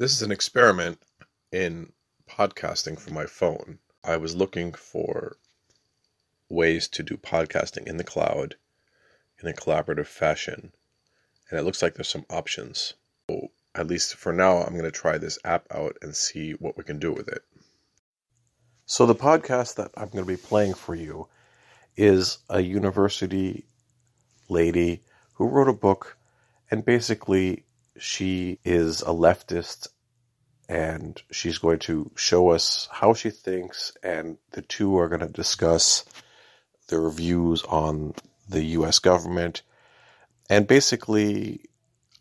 This is an experiment in podcasting from my phone. I was looking for ways to do podcasting in the cloud in a collaborative fashion, and it looks like there's some options. So, at least for now, I'm going to try this app out and see what we can do with it. So, the podcast that I'm going to be playing for you is a university lady who wrote a book, and basically, she is a leftist and she's going to show us how she thinks, and the two are going to discuss their views on the US government. And basically,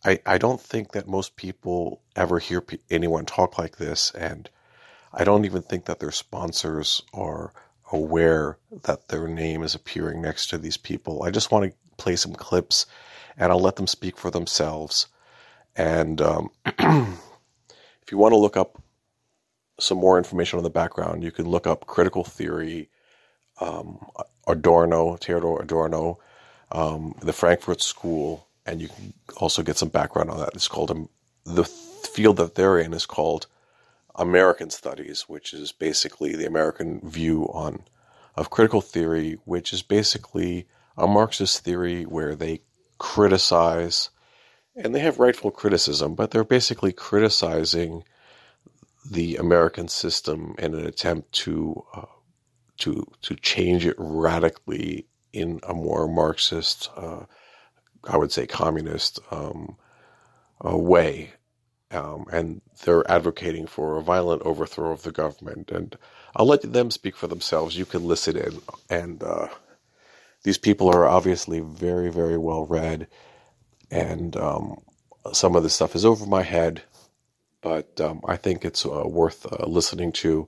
I, I don't think that most people ever hear anyone talk like this, and I don't even think that their sponsors are aware that their name is appearing next to these people. I just want to play some clips and I'll let them speak for themselves. And um, if you want to look up some more information on the background, you can look up critical theory, um, Adorno, Theodore Adorno, um, the Frankfurt School, and you can also get some background on that. It's called um, the field that they're in is called American Studies, which is basically the American view on of critical theory, which is basically a Marxist theory where they criticize, and they have rightful criticism, but they're basically criticizing the American system in an attempt to uh, to to change it radically in a more Marxist, uh, I would say communist um, uh, way. Um, and they're advocating for a violent overthrow of the government. And I'll let them speak for themselves. You can listen in. And uh, these people are obviously very, very well read. And um, some of this stuff is over my head, but um, I think it's uh, worth uh, listening to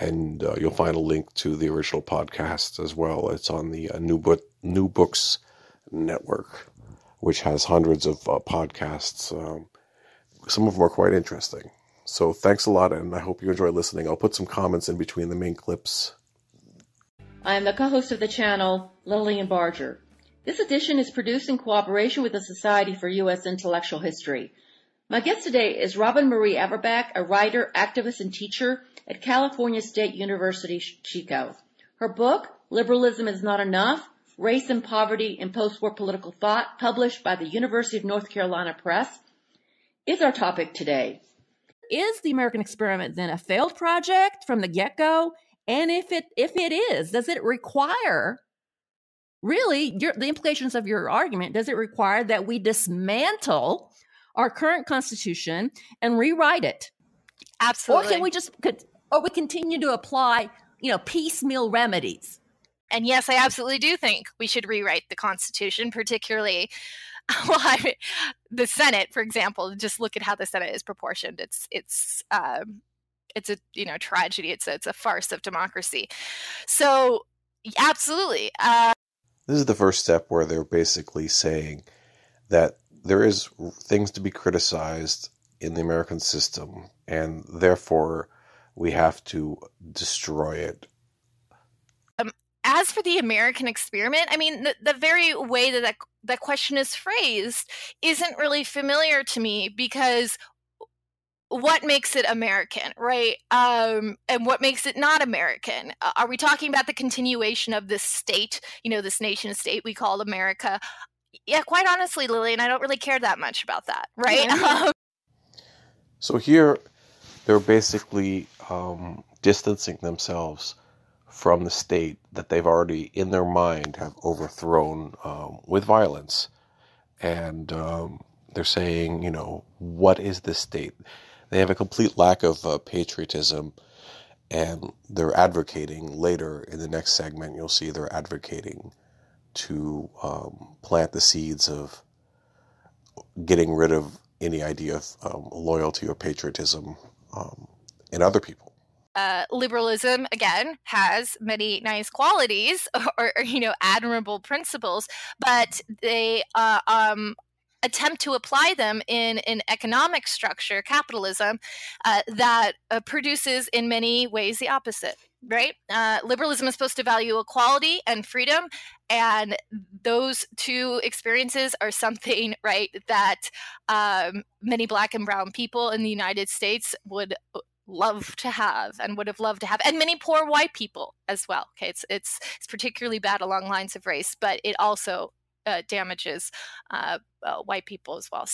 and uh, you'll find a link to the original podcast as well. It's on the uh, New New Books Network, which has hundreds of uh, podcasts. Um, some of them are quite interesting. So thanks a lot, and I hope you enjoy listening. I'll put some comments in between the main clips. I am the co-host of the channel, Lilian Barger. This edition is produced in cooperation with the Society for U.S. Intellectual History. My guest today is Robin Marie Averbeck, a writer, activist, and teacher at California State University, Chico. Her book, Liberalism is Not Enough, Race and Poverty in Post-War Political Thought, published by the University of North Carolina Press, is our topic today. Is the American experiment then a failed project from the get-go? And if it if it is, does it require really your, the implications of your argument? Does it require that we dismantle our current constitution and rewrite it? Absolutely. Or can we just or we continue to apply, you know, piecemeal remedies. And yes, I absolutely do think we should rewrite the Constitution, particularly well, I, the Senate, for example. Just look at how the Senate is proportioned. It's it's um, it's a you know tragedy. It's a, it's a farce of democracy. So absolutely. Uh, this is the first step where they're basically saying that there is things to be criticized in the American system, and therefore we have to destroy it. Um, as for the American experiment, I mean, the, the very way that, that that question is phrased isn't really familiar to me because what makes it American, right? Um, and what makes it not American? Uh, are we talking about the continuation of this state, you know, this nation state we call America? Yeah, quite honestly, Lilian, I don't really care that much about that, right? Um, so here, they're basically um, distancing themselves from the state that they've already, in their mind, have overthrown um, with violence. And um, they're saying, you know, what is this state? They have a complete lack of uh, patriotism, and they're advocating later in the next segment, you'll see they're advocating to um, plant the seeds of getting rid of any idea of um, loyalty or patriotism um, in other people. Uh, liberalism again has many nice qualities or, or, you know admirable principles but they uh, um, attempt to apply them in an economic structure, capitalism, uh, that uh, produces in many ways the opposite. Right? Uh, liberalism is supposed to value equality and freedom, and those two experiences are something, right, that um, many Black and Brown people in the United States would uh, love to have and would have loved to have and many poor white people as well okay it's it's it's particularly bad along lines of race but it also uh, damages uh, uh, white people as well.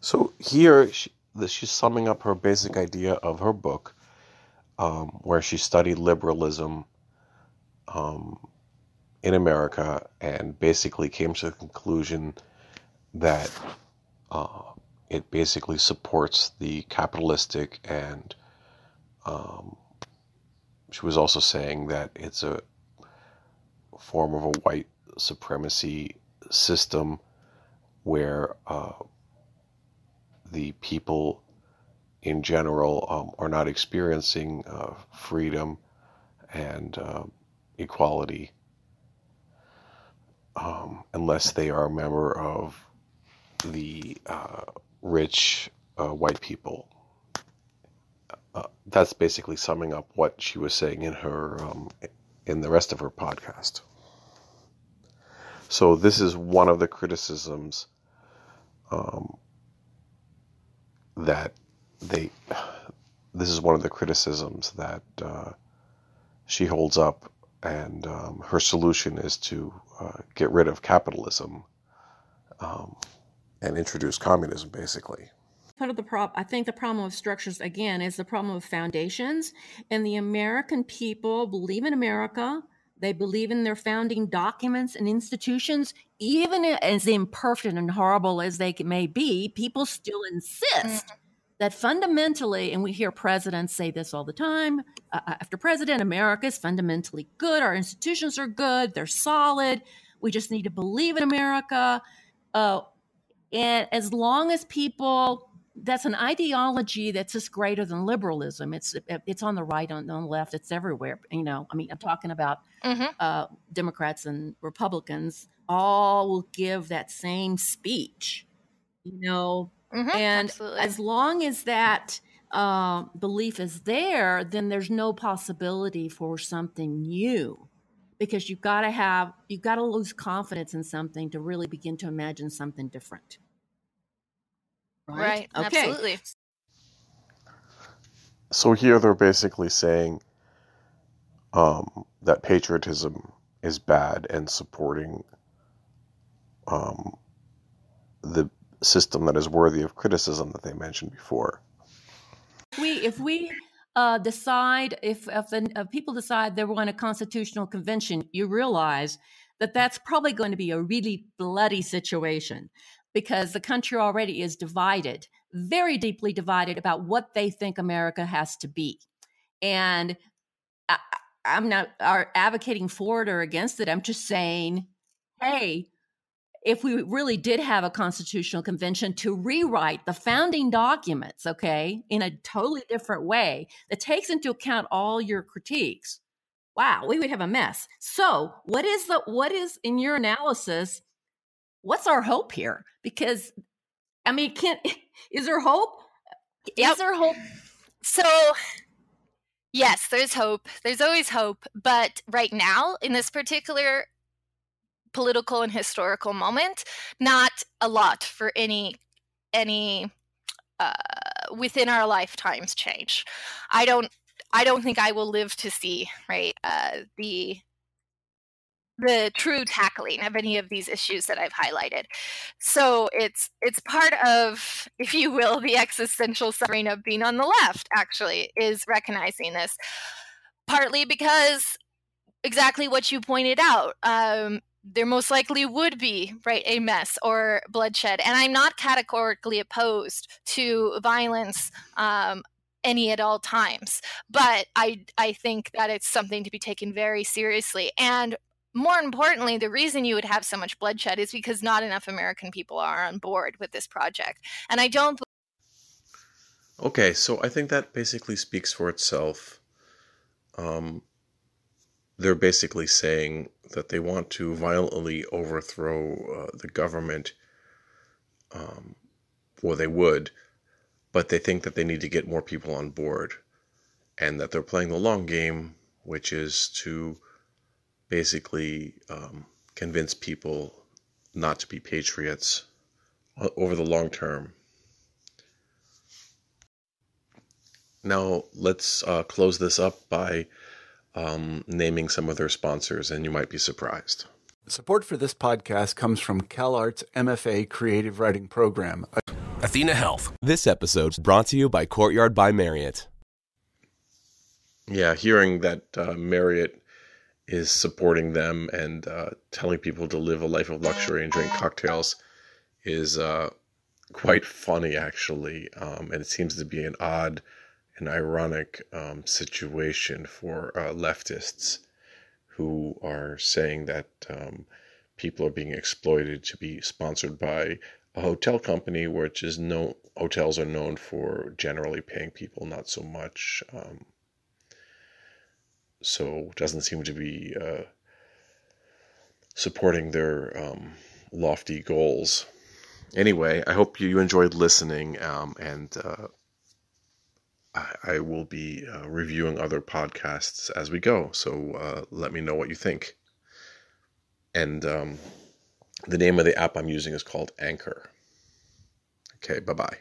So here, she, she's summing up her basic idea of her book, um, where she studied liberalism um, in America and basically came to the conclusion that uh, it basically supports the capitalistic and um, she was also saying that it's a form of a white supremacy system where uh, the people in general um, are not experiencing uh, freedom and uh, equality um, unless they are a member of the uh, rich uh, white people. Uh, that's basically summing up what she was saying in her um, in the rest of her podcast. So this is one of the criticisms um, that they. This is one of the criticisms that uh, she holds up, and um, her solution is to uh, get rid of capitalism um, and introduce communism, basically. Part of the problem, I think the problem of structures, again, is the problem of foundations. And the American people believe in America they believe in their founding documents and institutions, even as imperfect and horrible as they may be. People still insist mm-hmm. that fundamentally, and we hear presidents say this all the time uh, uh, after president, America is fundamentally good. Our institutions are good. They're solid. We just need to believe in America. Uh, and as long as people that's an ideology that's just greater than liberalism. It's it's on the right, on, on the left, it's everywhere. You know, I mean, I'm talking about mm-hmm. uh, Democrats and Republicans all will give that same speech. You know, mm-hmm, and absolutely. as long as that uh, belief is there, then there's no possibility for something new because you've got to have you've got to lose confidence in something to really begin to imagine something different. Right. right. Okay. Absolutely. So here they're basically saying um, that patriotism is bad and supporting um, the system that is worthy of criticism that they mentioned before. We, if we uh, decide, if, if, the, if people decide they want a constitutional convention, you realize that that's probably going to be a really bloody situation because the country already is divided, very deeply divided about what they think America has to be. And I, am not advocating for it or against it. I'm just saying, hey, if we really did have a constitutional convention to rewrite the founding documents, okay, in a totally different way that takes into account all your critiques, wow, we would have a mess. So, what is the what is in your analysis what's our hope here? Because I mean, can is there hope? Yep. Is there hope? So yes, there's hope. There's always hope, but right now in this particular political and historical moment, not a lot for any any uh, within our lifetimes change. I don't I don't think I will live to see right uh, the the true tackling of any of these issues that I've highlighted. So it's it's part of, if you will, the existential suffering of being on the left. Actually, is recognizing this, partly because exactly what you pointed out. Um, there most likely would be right a mess or bloodshed, and I'm not categorically opposed to violence. Um, any at all times but i i think that it's something to be taken very seriously and more importantly, the reason you would have so much bloodshed is because not enough American people are on board with this project. And I don't. Okay, so I think that basically speaks for itself. Um, they're basically saying that they want to violently overthrow uh, the government um, or they would, but they think that they need to get more people on board and that they're playing the long game, which is to basically um, convince people not to be patriots over the long term. Now, let's uh, close this up by um, naming some of their sponsors, and you might be surprised. Support for this podcast comes from CalArts MFA Creative Writing Program. Athena Health. This episode brought to you by Courtyard by Marriott. Yeah, hearing that uh, Marriott is supporting them and uh, telling people to live a life of luxury and drink cocktails is uh, quite funny, actually. Um, and it seems to be an odd and ironic um, situation for uh, leftists who are saying that um, people are being exploited to be sponsored by a hotel company, which is no hotels are known for generally paying people not so much. Um, so doesn't seem to be uh, supporting their um, lofty goals. Anyway, I hope you enjoyed listening, um, and uh, I, I, will be uh, reviewing other podcasts as we go. So uh, let me know what you think. And um, the name of the app I'm using is called Anchor. Okay, bye bye.